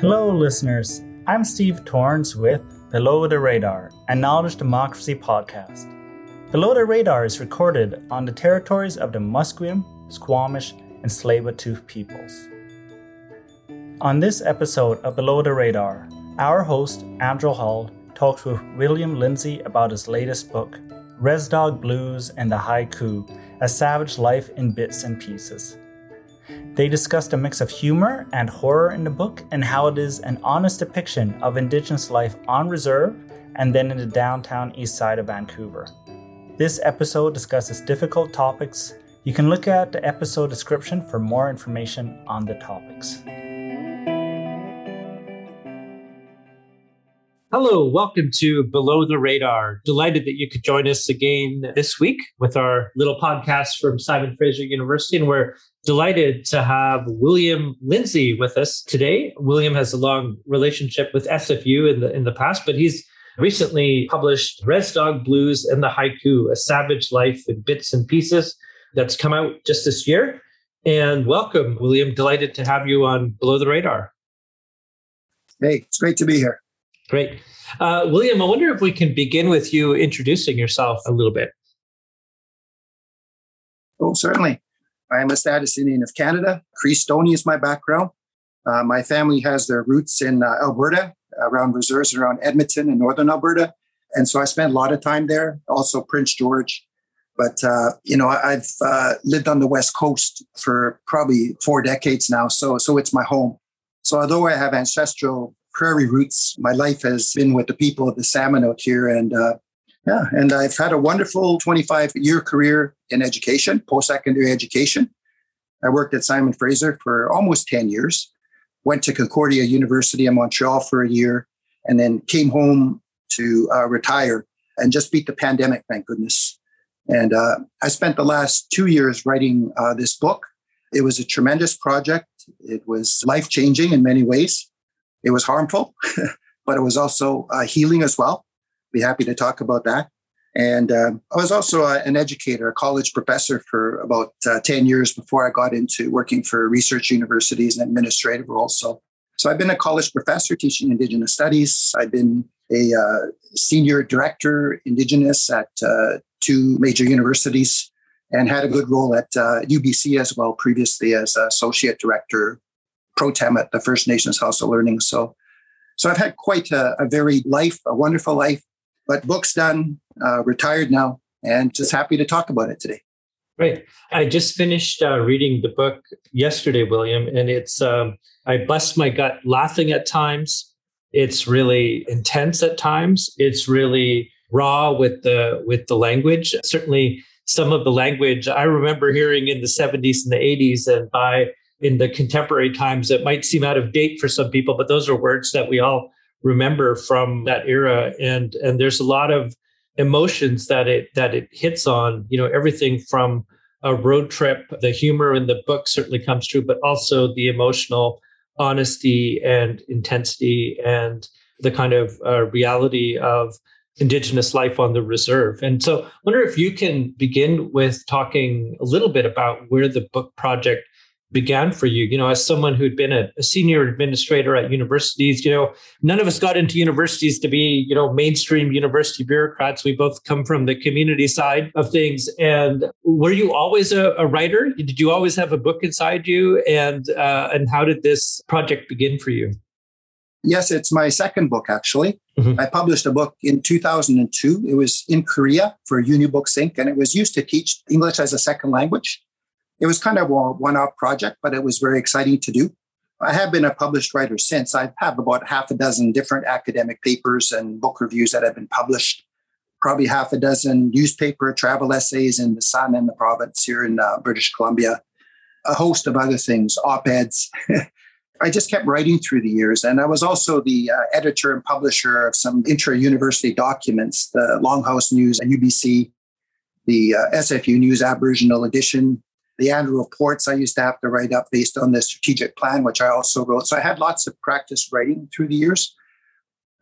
Hello, listeners. I'm Steve Torrance with Below the Radar, a Knowledge Democracy podcast. Below the Radar is recorded on the territories of the Musqueam, Squamish, and Tsleil-Waututh peoples. On this episode of Below the Radar, our host, Am Johal, talks with William Lindsay about his latest book, Res Dog Blues and the Haiku A Savage Life in Bits and Pieces. They discussed a mix of humor and horror in the book and how it is an honest depiction of Indigenous life on reserve and then in the downtown east side of Vancouver. This episode discusses difficult topics. You can look at the episode description for more information on the topics. Hello, welcome to Below the Radar. Delighted that you could join us again this week with our little podcast from Simon Fraser University. And we're delighted to have William Lindsay with us today. William has a long relationship with SFU in the in the past, but he's recently published Res Dog Blues and the Haiku, A Savage Life in Bits and Pieces, that's come out just this year. And welcome, William. Delighted to have you on Below the Radar. Hey, it's great to be here. Great. Uh, William, I wonder if we can begin with you introducing yourself a little bit. Oh, certainly. I am a status Indian of Canada. Cree Stoney is my background. Uh, my family has their roots in uh, Alberta, around reserves around Edmonton in northern Alberta. And so I spent a lot of time there, also Prince George. But, uh, you know, I've uh, lived on the West Coast for probably four decades now. So, so it's my home. So although I have ancestral prairie roots. My life has been with the people of the salmon out here. And uh, yeah, and I've had a wonderful 25 year career in education, post secondary education. I worked at Simon Fraser for almost 10 years, went to Concordia University in Montreal for a year, and then came home to uh, retire and just beat the pandemic, thank goodness. And uh, I spent the last two years writing uh, this book. It was a tremendous project. It was life changing in many ways. It was harmful, but it was also uh, healing as well. Be happy to talk about that. And uh, I was also uh, an educator, a college professor for about uh, 10 years before I got into working for research universities and administrative roles. So, so I've been a college professor teaching Indigenous studies. I've been a uh, senior director, Indigenous at uh, two major universities and had a good role at UBC as well, previously as associate director pro tem at the First Nations House of Learning. So, so I've had quite a, a life, a wonderful life, but books done, uh, retired now, and just happy to talk about it today. Great. I just finished uh, reading the book yesterday, William, and it's, um, I bust my gut laughing at times. It's really intense at times. It's really raw with the with the language. Certainly, some of the language I remember hearing in the 70s and the 80s, and by in the contemporary times that might seem out of date for some people, but those are words that we all remember from that era. And and there's a lot of emotions that it that it hits on. You know, everything from a road trip, the humor in the book certainly comes true, but also the emotional honesty and intensity and the kind of uh, reality of indigenous life on the reserve. And so I wonder if you can begin with talking a little bit about where the book project began for you you know as someone who'd been a, a, senior administrator at universities you know none of us got into universities to be you know mainstream university bureaucrats. We both come from the community side of things. And were you always a, a writer? Did you always have a book inside you? And uh, and how did this project begin for you? Yes it's my second book actually. Mm-hmm. i published a book in 2002 it was in korea for unibooks inc and it was used to teach english as a second language it was kind of a one off project, but it was very exciting to do. I have been a published writer since. I have about half a dozen different academic papers and book reviews that have been published, probably half a dozen newspaper travel essays in the Sun and the province here in uh, British Columbia, a host of other things, op eds. I just kept writing through the years. And I was also the uh, editor and publisher of some intra university documents, the Longhouse News at UBC, the uh, SFU News Aboriginal Edition, the annual reports I used to have to write up based on the strategic plan, which I also wrote. So I had lots of practice writing through the years.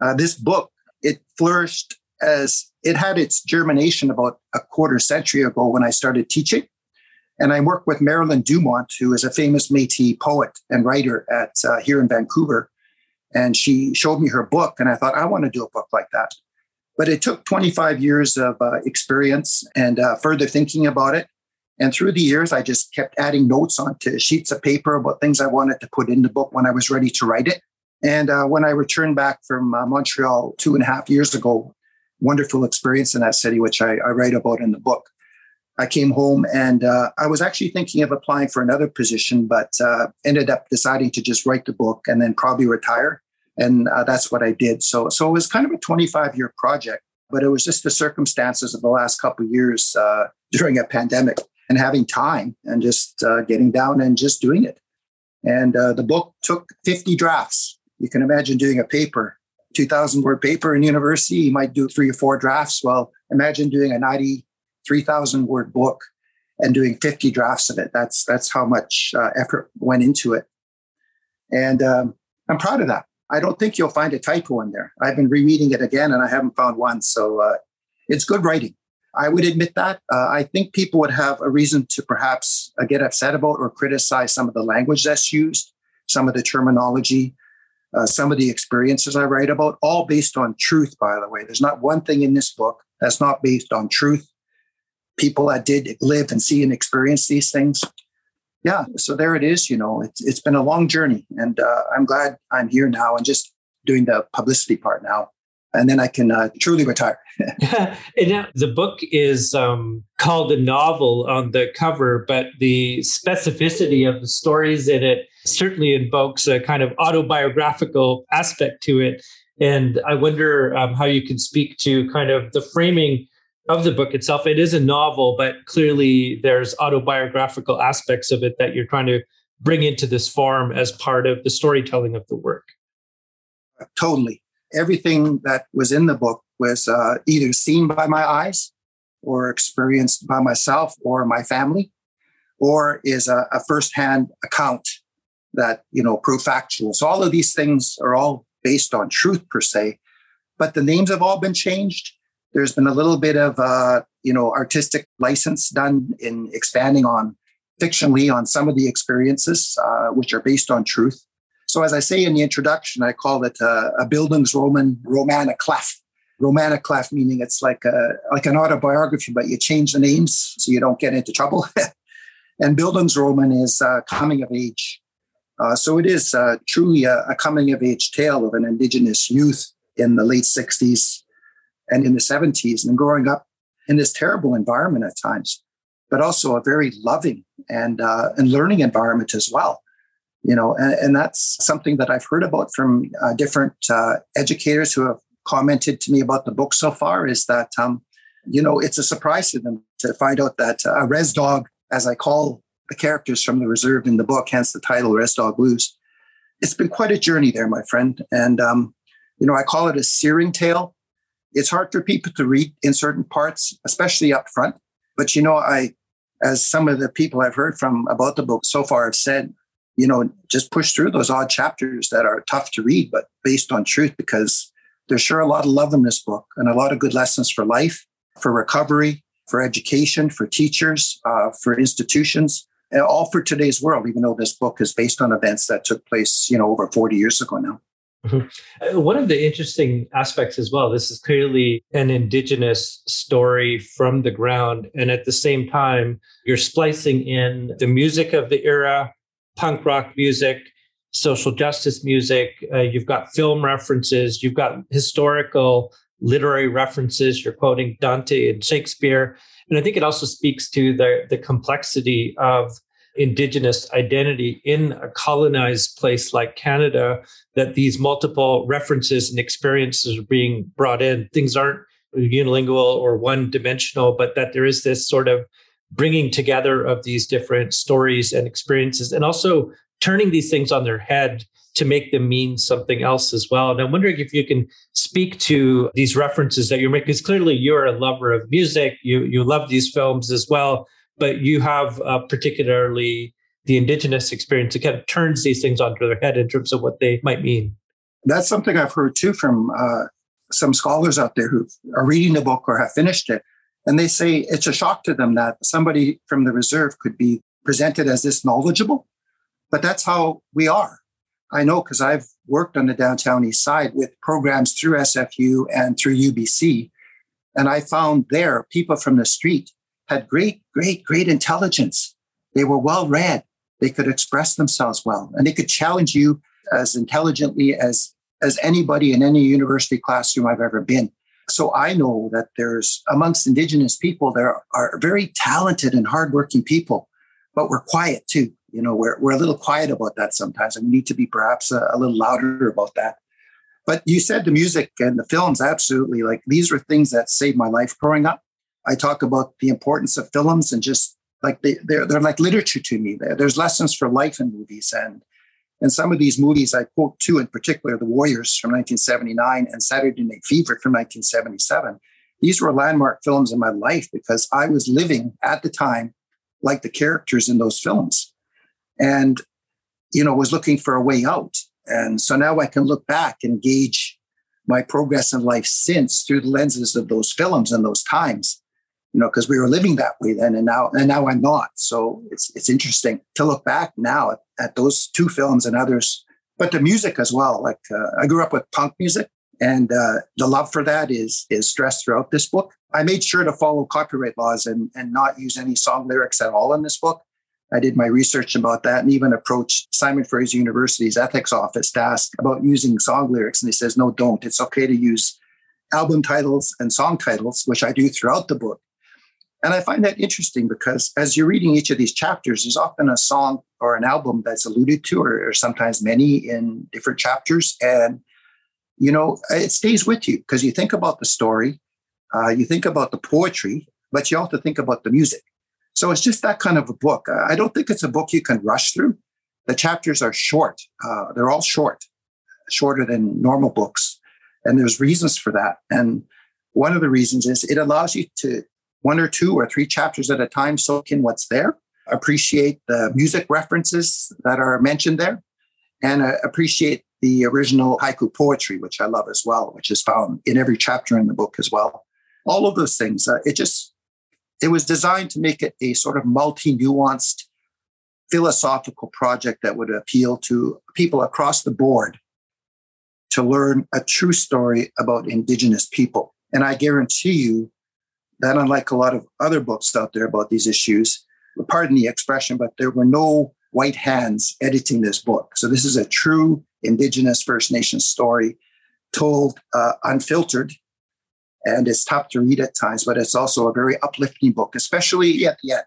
Uh, this book, it flourished as it had its germination about a quarter century ago when I started teaching. And I worked with Marilyn Dumont, who is a famous Métis poet and writer at uh, here in Vancouver. And she showed me her book, and I thought, I want to do a book like that. But it took 25 years of uh, experience and uh, further thinking about it. And through the years, I just kept adding notes onto sheets of paper about things I wanted to put in the book when I was ready to write it. And uh, when I returned back from uh, Montreal two and a half years ago, wonderful experience in that city, which I, I write about in the book. I came home and uh, I was actually thinking of applying for another position, but uh, ended up deciding to just write the book and then probably retire. And uh, that's what I did. So, so it was kind of a 25 year project, but it was just the circumstances of the last couple years uh, during a pandemic and having time and just uh, getting down and just doing it. And uh, the book took 50 drafts. You can imagine doing a paper, 2,000 word paper in university. You might do three or four drafts. Well, imagine doing a 93,000 word book and doing 50 drafts of it. That's that's how much uh, effort went into it, and um, I'm proud of that. I don't think you'll find a typo in there. I've been rereading it again, and I haven't found one. So uh, it's good writing. I would admit that. Uh, I think people would have a reason to perhaps uh, get upset about or criticize some of the language that's used, some of the terminology, uh, some of the experiences I write about, all based on truth, by the way. There's not one thing in this book that's not based on truth people that did live and see and experience these things. Yeah, so there it is. You know, it's it's been a long journey, and uh, I'm glad I'm here now and just doing the publicity part now, and then I can uh, truly retire. and now the book is um, called a novel on the cover, but the specificity of the stories in it certainly invokes a kind of autobiographical aspect to it. And I wonder um, how you can speak to kind of the framing of the book itself. It is a novel, but clearly there's autobiographical aspects of it that you're trying to bring into this form as part of the storytelling of the work. Totally. Everything that was in the book was uh, either seen by my eyes or experienced by myself or my family, or is a, a firsthand account that, you know, prove factual. So all of these things are all based on truth per se, but the names have all been changed there's been a little bit of uh, you know artistic license done in expanding on fictionally on some of the experiences uh, which are based on truth. So as I say in the introduction, I call it uh, a Bildungsroman Roman à clef. Romanen-Clef meaning it's like a like an autobiography, but you change the names so you don't get into trouble. and Bildungsroman is uh, coming of age. Uh, so it is uh, truly a, a coming of age tale of an Indigenous youth in the late 60s and in the 70s and growing up in this terrible environment at times, but also a very loving and uh, and learning environment as well. You know, and, and that's something that I've heard about from uh, different uh, educators who have commented to me about the book so far. Is that um, you know it's a surprise to them to find out that a res dog, as I call the characters from the reserve in the book, hence the title Res Dog Blues. It's been quite a journey there, my friend, and um, you know I call it a searing tale it's hard for people to read in certain parts, especially up front. But you know, I, as some of the people I've heard from about the book so far have said, you know, just push through those odd chapters that are tough to read, but based on truth, because there's sure a lot of love in this book and a lot of good lessons for life, for recovery, for education, for teachers, uh, for institutions, and all for today's world, even though this book is based on events that took place, you know, over 40 years ago now. Mm-hmm. One of the interesting aspects as well, this is clearly an indigenous story from the ground. And at the same time, you're splicing in the music of the era, punk rock music, social justice music. Uh, you've got film references, you've got historical literary references. You're quoting Dante and Shakespeare. And I think it also speaks to the, the complexity of indigenous identity in a colonized place like Canada, that these multiple references and experiences are being brought in. Things aren't unilingual or one dimensional, but that there is this sort of bringing together of these different stories and experiences and also turning these things on their head to make them mean something else as well. And I'm wondering if you can speak to these references that you're making, because clearly you're a lover of music, you you love these films as well but you have uh, particularly the indigenous experience that kind of turns these things onto their head in terms of what they might mean. That's something I've heard too from uh, some scholars out there who are reading the book or have finished it. And they say it's a shock to them that somebody from the reserve could be presented as this knowledgeable. But that's how we are. I know because I've worked on the downtown east side with programs through SFU and through UBC. And I found there people from the street had great, great, great intelligence. They were well read. They could express themselves well and they could challenge you as intelligently as, as anybody in any university classroom I've ever been. So I know that there's amongst Indigenous people, there are very talented and hardworking people, but we're quiet too. You know, we're, we're a little quiet about that sometimes, and we need to be perhaps a, a little louder about that. But you said the music and the films, absolutely. Like these were things that saved my life growing up. I talk about the importance of films and just like they, they're, they're like literature to me. There's lessons for life in movies. And and some of these movies I quote too, in particular, The Warriors from 1979 and Saturday Night Fever from 1977. These were landmark films in my life because I was living at the time like the characters in those films and, you know, was looking for a way out. And so now I can look back and gauge my progress in life since through the lenses of those films and those times you know, because we were living that way then, and now and now I'm not. So it's it's interesting to look back now at, at those two films and others, but the music as well. Like uh, I grew up with punk music, and uh, the love for that is is stressed throughout this book. I made sure to follow copyright laws and and not use any song lyrics at all in this book. I did my research about that and even approached Simon Fraser University's ethics office to ask about using song lyrics. And he says, no, don't. It's okay to use album titles and song titles, which I do throughout the book. And I find that interesting because as you're reading each of these chapters, there's often a song or an album that's alluded to, or, or sometimes many in different chapters. And, you know, it stays with you because you think about the story, uh, you think about the poetry, but you also think about the music. So it's just that kind of a book. I don't think it's a book you can rush through. The chapters are short, uh, they're all short, shorter than normal books. And there's reasons for that. And one of the reasons is it allows you to one or two or three chapters at a time, soak in what's there, appreciate the music references that are mentioned there, and uh, appreciate the original haiku poetry, which I love as well, which is found in every chapter in the book as well. All of those things. Uh, it just it was designed to make it a sort of multi-nuanced philosophical project that would appeal to people across the board to learn a true story about indigenous people. And I guarantee you that unlike a lot of other books out there about these issues, pardon the expression, but there were no white hands editing this book. So this is a true Indigenous First Nation story told uh, unfiltered. And it's tough to read at times, but it's also a very uplifting book, especially at the end.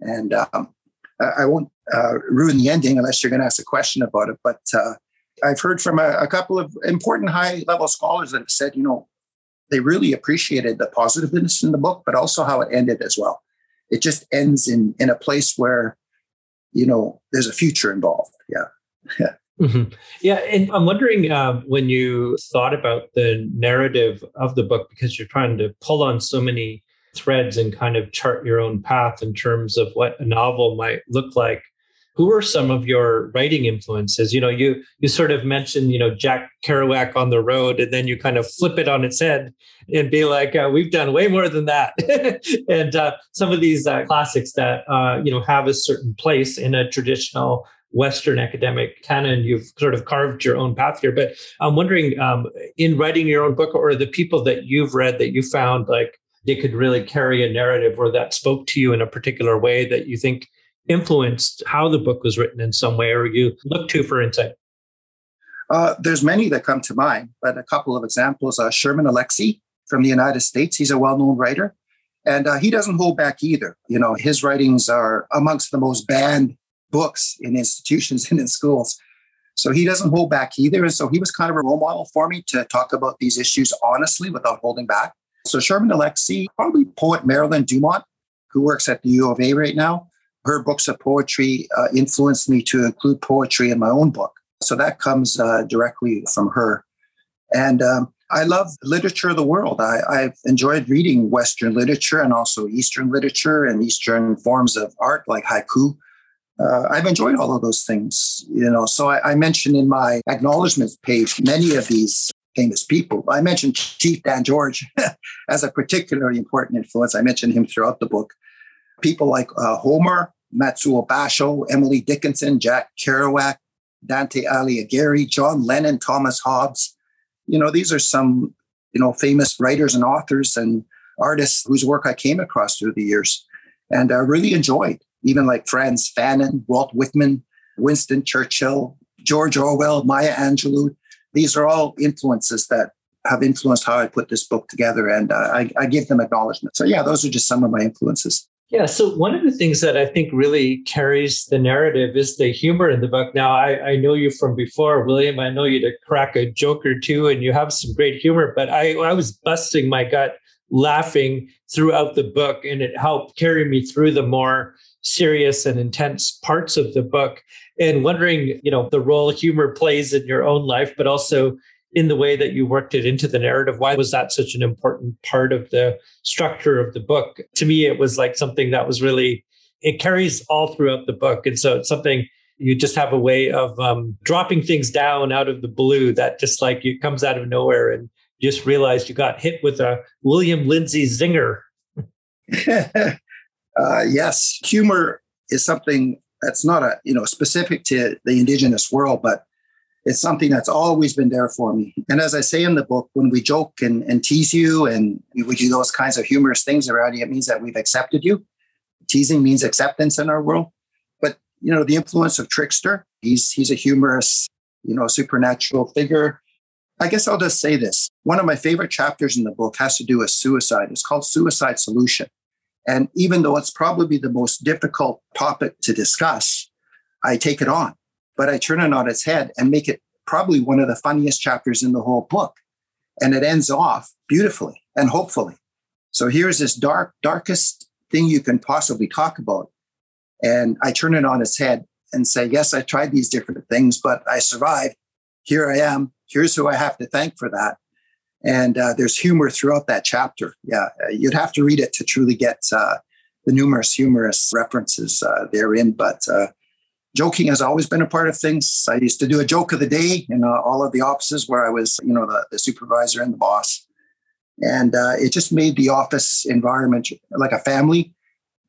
And um, I won't uh, ruin the ending unless you're going to ask a question about it. But uh, I've heard from a, a couple of important high level scholars that have said, you know, they really appreciated the positiveness in the book, but also how it ended as well. It just ends in in a place where, you know, there's a future involved. Yeah, yeah. Mm-hmm. Yeah, and I'm wondering uh, when you thought about the narrative of the book, because you're trying to pull on so many threads and kind of chart your own path in terms of what a novel might look like who are some of your writing influences you know you you sort of mentioned you know jack kerouac on the road and then you kind of flip it on its head and be like uh, we've done way more than that and uh, some of these uh, classics that uh, you know have a certain place in a traditional Western academic canon, you've sort of carved your own path here. But I'm wondering, um, in writing your own book, or the people that you've read that you found like they could really carry a narrative or that spoke to you in a particular way that you think influenced how the book was written in some way or you look to for insight? Uh, there's many that come to mind, but a couple of examples. are Sherman Alexie from the United States, he's a well-known writer, and uh, he doesn't hold back either. You know, his writings are amongst the most banned books in institutions and in schools. So he doesn't hold back either. And so he was kind of a role model for me to talk about these issues honestly without holding back. So Sherman Alexie, probably poet Marilyn Dumont, who works at the U of A right now her books of poetry uh, influenced me to include poetry in my own book. So that comes uh, directly from her. And um, I love literature of the world. I, have enjoyed reading Western literature and also Eastern literature and Eastern forms of art like haiku. Uh, I've enjoyed all of those things, you know. So I, I mentioned in my acknowledgments page many of these famous people. I mentioned Chief Dan George as a particularly important influence. I mentioned him throughout the book people like uh, Homer, Matsuo Basho, Emily Dickinson, Jack Kerouac, Dante Alighieri, John Lennon, Thomas Hobbes. You know, these are some, you know, famous writers and authors and artists whose work I came across through the years and I really enjoyed, even like Frantz Fanon, Walt Whitman, Winston Churchill, George Orwell, Maya Angelou. These are all influences that have influenced how I put this book together, and uh, I, I give them acknowledgement. So, yeah, those are just some of my influences. Yeah. So one of the things that I think really carries the narrative is the humor in the book. Now, I, I know you from before, William. I know you to crack a joke or two, and you have some great humor. But I, I was busting my gut laughing throughout the book, and it helped carry me through the more serious and intense parts of the book. And wondering, you know, the role humor plays in your own life, but also in the way that you worked it into the narrative. Why was that such an important part of the structure of the book? To me, it was like something that was really, it carries all throughout the book. And so it's something you just have a way of um, dropping things down out of the blue that just like it comes out of nowhere and just realized you got hit with a William Lindsay zinger. uh, yes, humor is something that's not a you know specific to the indigenous world, but it's something that's always been there for me. And as I say in the book, when we joke and, and tease you and we do those kinds of humorous things around you, it means that we've accepted you. Teasing means acceptance in our world. But you know, the influence of Trickster, he's he's a humorous, you know, supernatural figure. I guess I'll just say this. One of my favorite chapters in the book has to do with suicide. It's called Suicide Solution. And even though it's probably the most difficult topic to discuss, I take it on but I turn it on its head and make it probably one of the funniest chapters in the whole book. And it ends off beautifully and hopefully. So here's this dark, darkest thing you can possibly talk about. And I turn it on its head and say, Yes, I tried these different things, but I survived. Here I am. Here's who I have to thank for that. And uh, there's humor throughout that chapter. Yeah, uh, you'd have to read it to truly get uh, the numerous humorous references uh, therein. But uh, joking has always been a part of things. I used to do a joke of the day in uh, all of the offices where I was, you know, the, the supervisor and the boss. And uh, it just made the office environment like a family.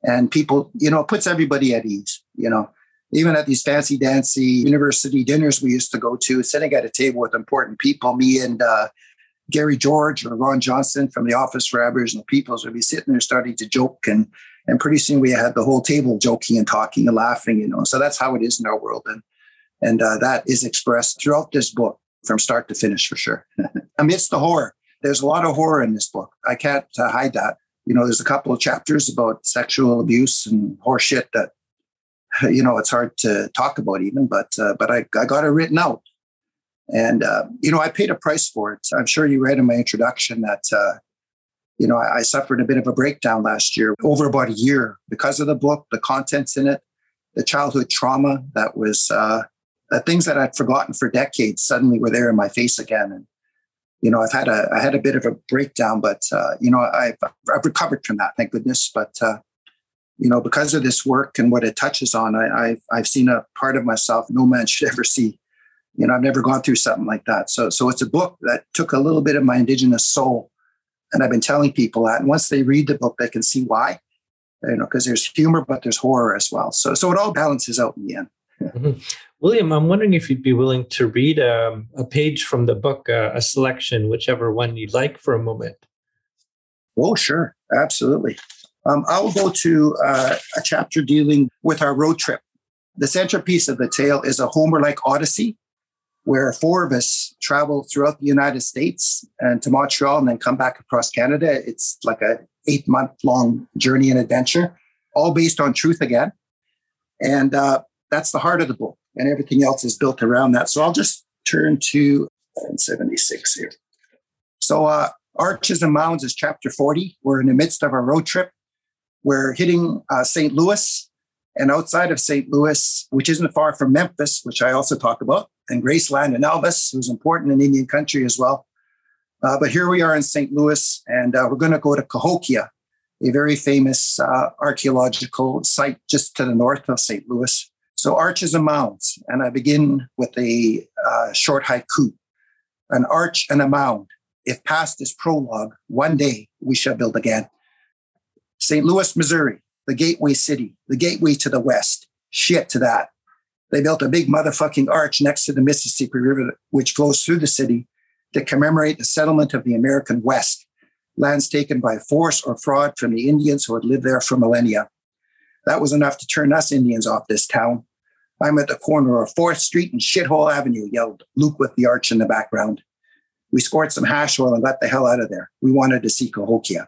And people, you know, puts everybody at ease, you know. Even at these fancy dancy university dinners we used to go to, sitting at a table with important people, me and uh, Gary George or Ron Johnson from the Office for Aboriginal Peoples would be sitting there starting to joke and and pretty soon we had the whole table joking and talking and laughing, you know. So that's how it is in our world. And and uh, that is expressed throughout this book from start to finish for sure. Amidst the horror, there's a lot of horror in this book. I can't uh, hide that. You know, there's a couple of chapters about sexual abuse and horseshit that, you know, it's hard to talk about even, but uh, but I, I got it written out. And, uh, you know, I paid a price for it. I'm sure you read in my introduction that uh, you know, I, I, suffered a bit of a breakdown last year, over about a year, because of the book, the contents in it, the childhood trauma that was uh, the things that I'd forgotten for decades suddenly were there in my face again. And you know, I've had a I had a bit of a breakdown, but uh, you know, I've I've recovered from that, thank goodness. But uh, you know, because of this work and what it touches on, I, I've I've seen a part of myself no man should ever see. You know, I've never gone through something like that. So so it's a book that took a little bit of my indigenous soul and I've been telling people that. And once they read the book, they can see why. You know, because there's humor, but there's horror as well. So, so it all balances out in the end. Mm-hmm. William, I'm wondering if you'd be willing to read um, a page from the book, uh, a selection, whichever one you'd like for a moment. Oh, sure. Absolutely. Um, I will go to uh, a chapter dealing with our road trip. The centerpiece of the tale is a Homer like odyssey where four of us travel throughout the United States and to Montreal and then come back across Canada. It's like a eight month long journey and adventure, all based on truth again. And uh, that's the heart of the book, and everything else is built around that. So I'll just turn to 76 here. So uh, Arches and Mounds is chapter 40. We're in the midst of our road trip. We're hitting uh, St. Louis and outside of St. Louis, which isn't far from Memphis, which I also talk about, and Graceland and Elvis, who's important in Indian country as well. Uh, but here we are in St. Louis, and uh, we're going to go to Cahokia, a very famous uh, archaeological site just to the north of St. Louis. So, arches and mounds. And I begin with a uh, short haiku An arch and a mound. If past is prologue, one day we shall build again. St. Louis, Missouri, the gateway city, the gateway to the west. Shit to that. They built a big motherfucking arch next to the Mississippi River, which flows through the city to commemorate the settlement of the American West, lands taken by force or fraud from the Indians who had lived there for millennia. That was enough to turn us Indians off this town. I'm at the corner of 4th Street and Shithole Avenue, yelled Luke with the arch in the background. We scored some hash oil and got the hell out of there. We wanted to see Cahokia.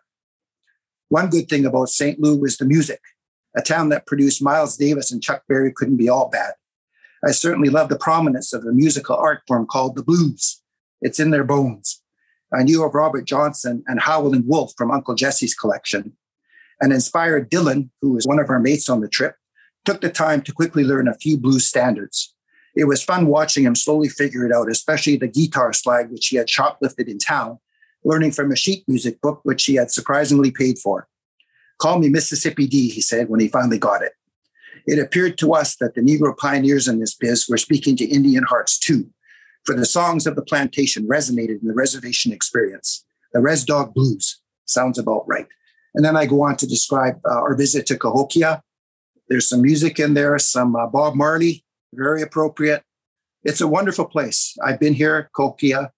One good thing about St. Louis was the music. A town that produced Miles Davis and Chuck Berry couldn't be all bad. I certainly love the prominence of the musical art form called the blues. It's in their bones. I knew of Robert Johnson and Howling Wolf from Uncle Jesse's collection. And inspired Dylan, who was one of our mates on the trip, took the time to quickly learn a few blues standards. It was fun watching him slowly figure it out, especially the guitar slide, which he had shoplifted in town, learning from a sheet music book, which he had surprisingly paid for. Call me Mississippi D, he said when he finally got it. It appeared to us that the Negro pioneers in this biz were speaking to Indian hearts too, for the songs of the plantation resonated in the reservation experience. The Res Dog Blues sounds about right. And then I go on to describe uh, our visit to Cahokia. There's some music in there, some uh, Bob Marley, very appropriate. It's a wonderful place. I've been here, Cahokia.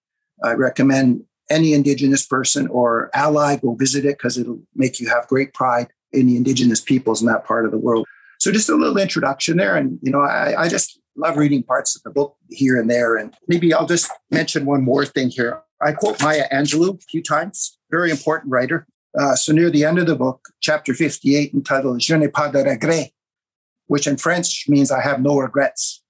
I recommend any Indigenous person or ally go visit it because it'll make you have great pride in the Indigenous peoples in that part of the world. So just a little introduction there. And, you know, I, I just love reading parts of the book here and there. And maybe I'll just mention one more thing here. I quote Maya Angelou a few times, very important writer. Uh, so near the end of the book, chapter 58, entitled Je n'ai pas de regrets, which in French means I have no regrets.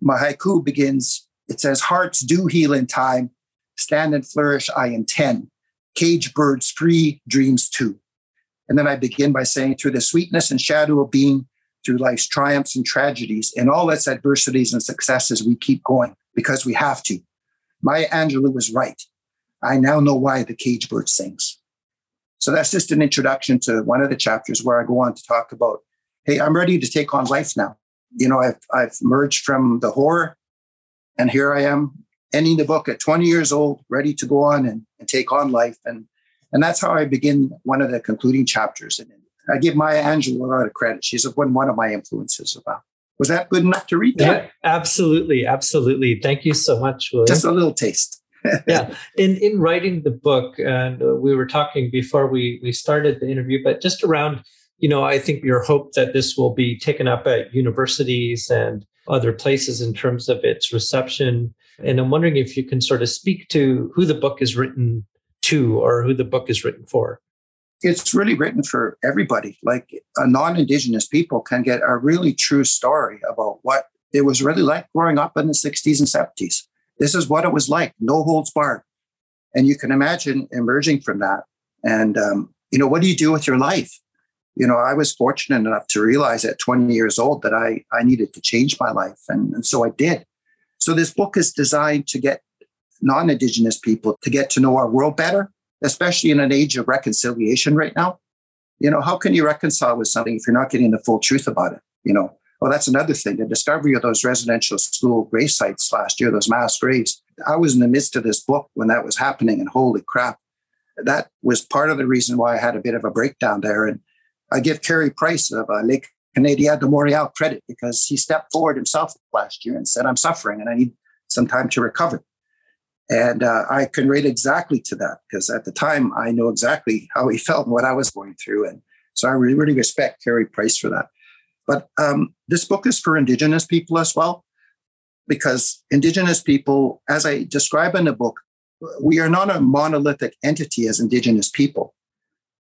My haiku begins, it says, Hearts do heal in time, stand and flourish, I intend. Cage birds free, dreams too. And then I begin by saying, through the sweetness and shadow of being, through life's triumphs and tragedies, and all its adversities and successes, we keep going because we have to. Maya Angelou was right. I now know why the cage bird sings. So that's just an introduction to one of the chapters where I go on to talk about, hey, I'm ready to take on life now. You know, I've I've emerged from the horror, and here I am ending the book at 20 years old, ready to go on and, and take on life. And and that's how I begin one of the concluding chapters. I give Maya Angelou a lot of credit. She's one, one of my influences. About was that good enough to read that? Yeah, absolutely, absolutely. Thank you so much, William. Just a little taste. yeah, in in writing the book, and uh, we were talking before we we started the interview, but just around, you know, I think your hope that this will be taken up at universities and other places in terms of its reception. And I'm wondering if you can sort of speak to who the book is written to or who the book is written for it's really written for everybody. Like a non-indigenous people can get a really true story about what it was really like growing up in the 60s and 70s. This is what it was like, no holds barred. And you can imagine emerging from that. And um, you know, what do you do with your life? You know, I was fortunate enough to realize at 20 years old that I I needed to change my life, and, and so I did. So this book is designed to get non-indigenous people to get to know our world better especially in an age of reconciliation right now. You know, how can you reconcile with something if you're not getting the full truth about it? You know, well, that's another thing. The discovery of those residential school grave sites last year, those mass graves. I was in the midst of this book when that was happening, and holy crap, that was part of the reason why I had a bit of a breakdown there. And I give Carey Price of uh, Les Canadiens de Montreal credit because he stepped forward himself last year and said, I'm suffering and I need some time to recover. And uh, I can relate exactly to that because at the time I know exactly how he felt and what I was going through. And so I really, really respect Carey Price for that. But um, this book is for Indigenous people as well, because Indigenous people, as I describe in the book, we are not a monolithic entity as Indigenous people.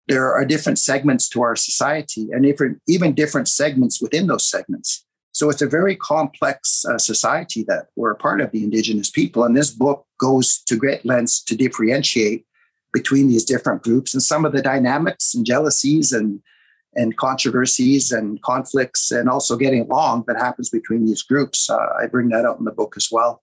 There are different segments to our society and even, even different segments within those segments. So it's a very complex uh, society that we're a part of, the Indigenous people. And this book goes to great lengths to differentiate between these different groups and some of the dynamics and jealousies and and controversies and conflicts and also getting along that happens between these groups. Uh, I bring that out in the book as well.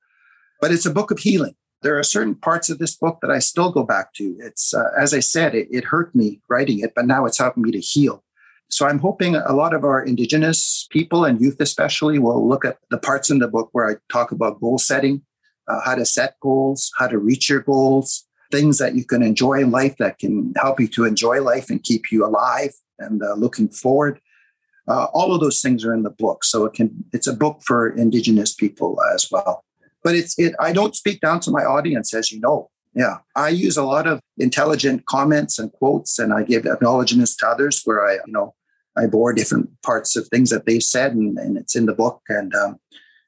But it's a book of healing. There are certain parts of this book that I still go back to. It's, uh, as I said, it, it hurt me writing it, but now it's helping me to heal. So I'm hoping a lot of our Indigenous people and youth, especially, will look at the parts in the book where I talk about goal setting, uh, how to set goals, how to reach your goals, things that you can enjoy in life that can help you to enjoy life and keep you alive and uh, looking forward. Uh, all of those things are in the book, so it can. It's a book for Indigenous people as well. But it's it. I don't speak down to my audience, as you know. Yeah, I use a lot of intelligent comments and quotes, and I give acknowledgments to others where I, you know, I bore different parts of things that they've said, and, and it's in the book. And um,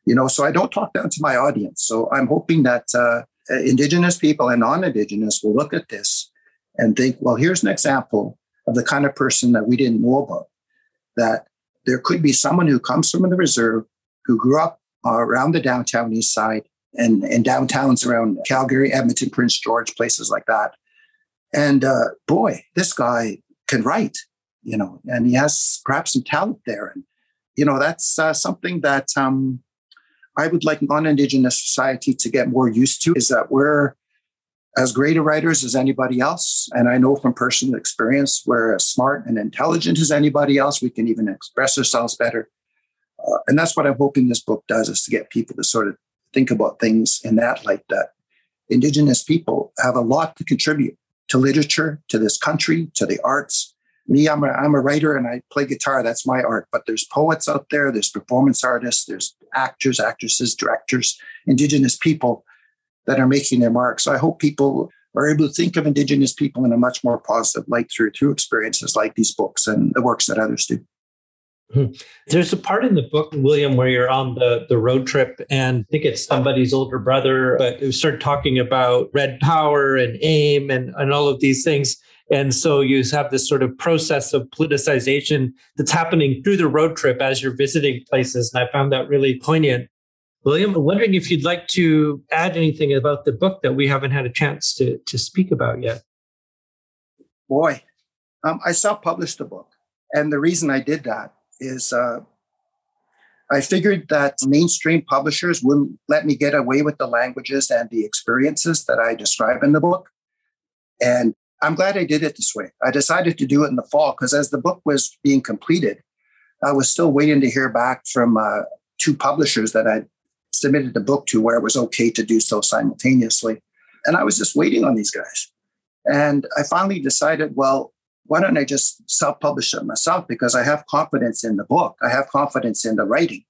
you know, so I don't talk down to my audience. So I'm hoping that uh, Indigenous people and non-Indigenous will look at this and think, well, here's an example of the kind of person that we didn't know about. That there could be someone who comes from the reserve who grew up uh, around the downtown east side and, and downtowns around Calgary, Edmonton, Prince George, places like that. And uh, boy, this guy can write, you know, and he has perhaps some talent there. And, you know, that's uh, something that um, I would like non Indigenous society to get more used to is that we're as great a writers as anybody else. And I know from personal experience, we're as smart and intelligent as anybody else. We can even express ourselves better. Uh, and that's what I'm hoping this book does is to get people to sort of think about things in that light that Indigenous people have a lot to contribute to literature, to this country, to the arts. Me, I'm a, I'm a writer and I play guitar. That's my art. But there's poets out there, there's performance artists, there's actors, actresses, directors, Indigenous people that are making their mark. So I hope people are able to think of Indigenous people in a much more positive light through through experiences like these books and the works that others do. Hmm. There's a part in the book, William, where you're on the, the road trip, and I think it's somebody's older brother, but you start talking about red power and aim and, and all of these things. And so you have this sort of process of politicization that's happening through the road trip as you're visiting places. And I found that really poignant. William, I'm wondering if you'd like to add anything about the book that we haven't had a chance to, to speak about yet. Boy, um, I self published the book. And the reason I did that is uh, I figured that mainstream publishers wouldn't let me get away with the languages and the experiences that I describe in the book. And I'm glad I did it this way. I decided to do it in the fall because as the book was being completed, I was still waiting to hear back from uh, two publishers that I submitted the book to where it was okay to do so simultaneously. And I was just waiting on these guys. And I finally decided, well, why don't I just self publish it myself? Because I have confidence in the book, I have confidence in the writing.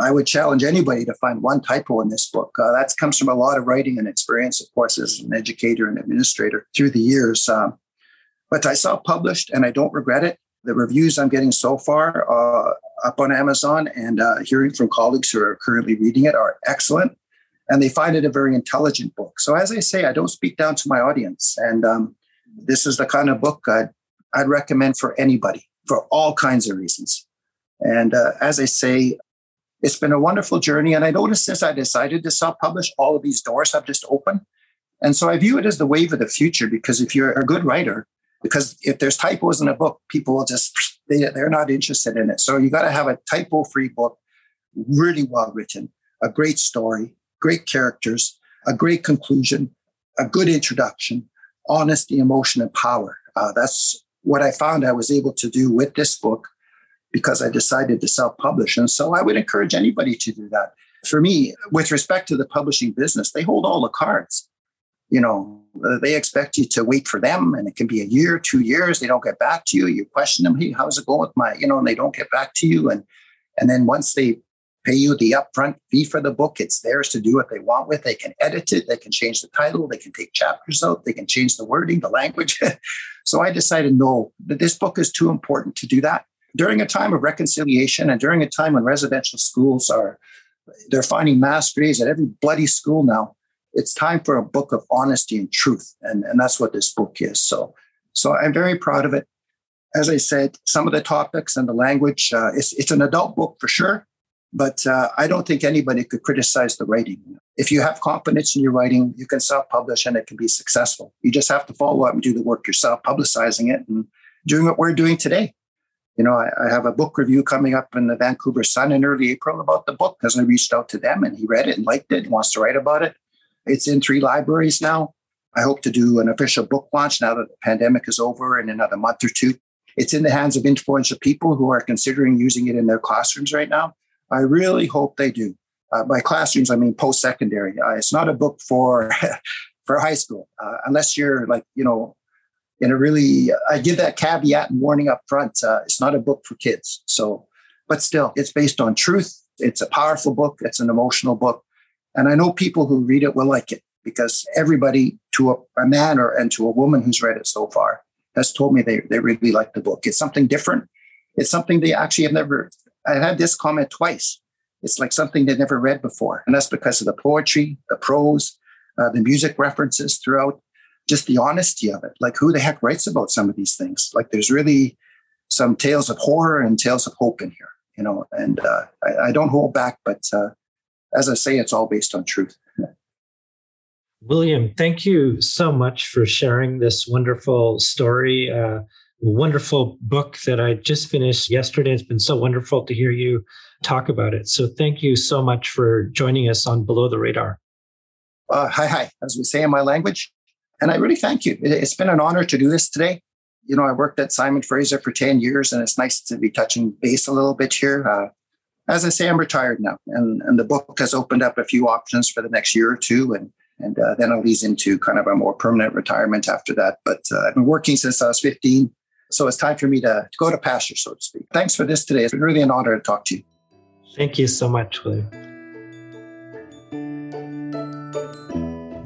I would challenge anybody to find one typo in this book. Uh, that comes from a lot of writing and experience, of course, as an educator and administrator through the years. Um, but I self published and I don't regret it. The reviews I'm getting so far uh, up on Amazon and uh, hearing from colleagues who are currently reading it are excellent. And they find it a very intelligent book. So, as I say, I don't speak down to my audience. And um, this is the kind of book I'd, I'd recommend for anybody for all kinds of reasons. And uh, as I say, it's been a wonderful journey. And I noticed since I decided to self publish, all of these doors have just opened. And so I view it as the wave of the future because if you're a good writer, because if there's typos in a book, people will just, they, they're not interested in it. So you got to have a typo free book, really well written, a great story, great characters, a great conclusion, a good introduction, honesty, emotion, and power. Uh, that's what I found I was able to do with this book because I decided to self publish. And so I would encourage anybody to do that. For me, with respect to the publishing business, they hold all the cards. You know, uh, they expect you to wait for them, and it can be a year, two years. They don't get back to you. You question them, hey, how's it going with my, you know, and they don't get back to you. And and then once they pay you the upfront fee for the book, it's theirs to do what they want with. They can edit it, they can change the title, they can take chapters out, they can change the wording, the language. so I decided no, that this book is too important to do that during a time of reconciliation and during a time when residential schools are they're finding mass graves at every bloody school now it's time for a book of honesty and truth. And, and that's what this book is. So so i'm very proud of it. As i said some of the topics and the language uh, it's, it's an adult book for sure but uh, i don't think anybody could criticize the writing. If you have confidence in your writing you can self-publish and it can be successful. You just have to follow up and do the work yourself publicizing it and doing what we're doing today you know, I, I, have a book review coming up in the Vancouver Sun in early April about the book because I reached out to them and he read it and liked it and wants to write about it. It's in three libraries now. I hope to do an official book launch now that the pandemic is over in another month or two. It's in the hands of influential people who are considering using it in their classrooms right now. I really hope they do. Uh, by classrooms, I mean post secondary. Uh, it's not a book for for high school, uh, unless you're like you know in a really, I give that caveat and warning up front. Uh, it's not a book for kids. So but still, it's based on truth. It's a powerful book. It's an emotional book. And I know people who read it will like it because everybody to a, a man or and to a woman who's read it so far has told me they, they really like the book. It's something different. It's something they actually have never, I've had this comment twice. It's like something they've never read before. And that's because of the poetry, the prose, uh, the music references throughout, just the honesty of it. Like who the heck writes about some of these things? Like there's really some tales of horror and tales of hope in here, you know, and uh, I, I, don't hold back, but uh, as I say, it's all based on truth. William, thank you so much for sharing this wonderful story. Uh, wonderful book that I just finished yesterday. It's been so wonderful to hear you talk about it. So thank you so much for joining us on Below the Radar. Uh, hi, hi, as we say in my language. And I really thank you. It's been an honor to do this today. You know, I worked at Simon Fraser for 10 years, and it's nice to be touching base a little bit here. Uh, as I say, I'm retired now, and, and the book has opened up a few options for the next year or two. And and uh, then I'll ease into kind of a more permanent retirement after that. But uh, I've been working since I was 15. So it's time for me to, to go to pasture, so to speak. Thanks for this today. It's been really an honor to talk to you. Thank you so much, William.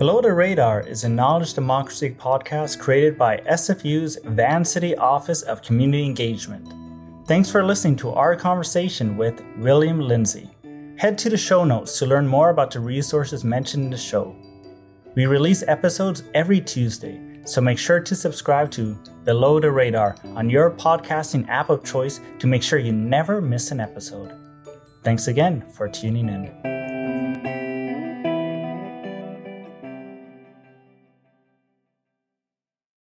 Below the Radar is a knowledge democracy podcast created by SFU's Vancity Office of Community Engagement. Thanks for listening to our conversation with William Lindsay. Head to the show notes to learn more about the resources mentioned in the show. We release episodes every Tuesday, so make sure to subscribe to Below the Radar on your podcasting app of choice to make sure you never miss an episode. Thanks again for tuning in.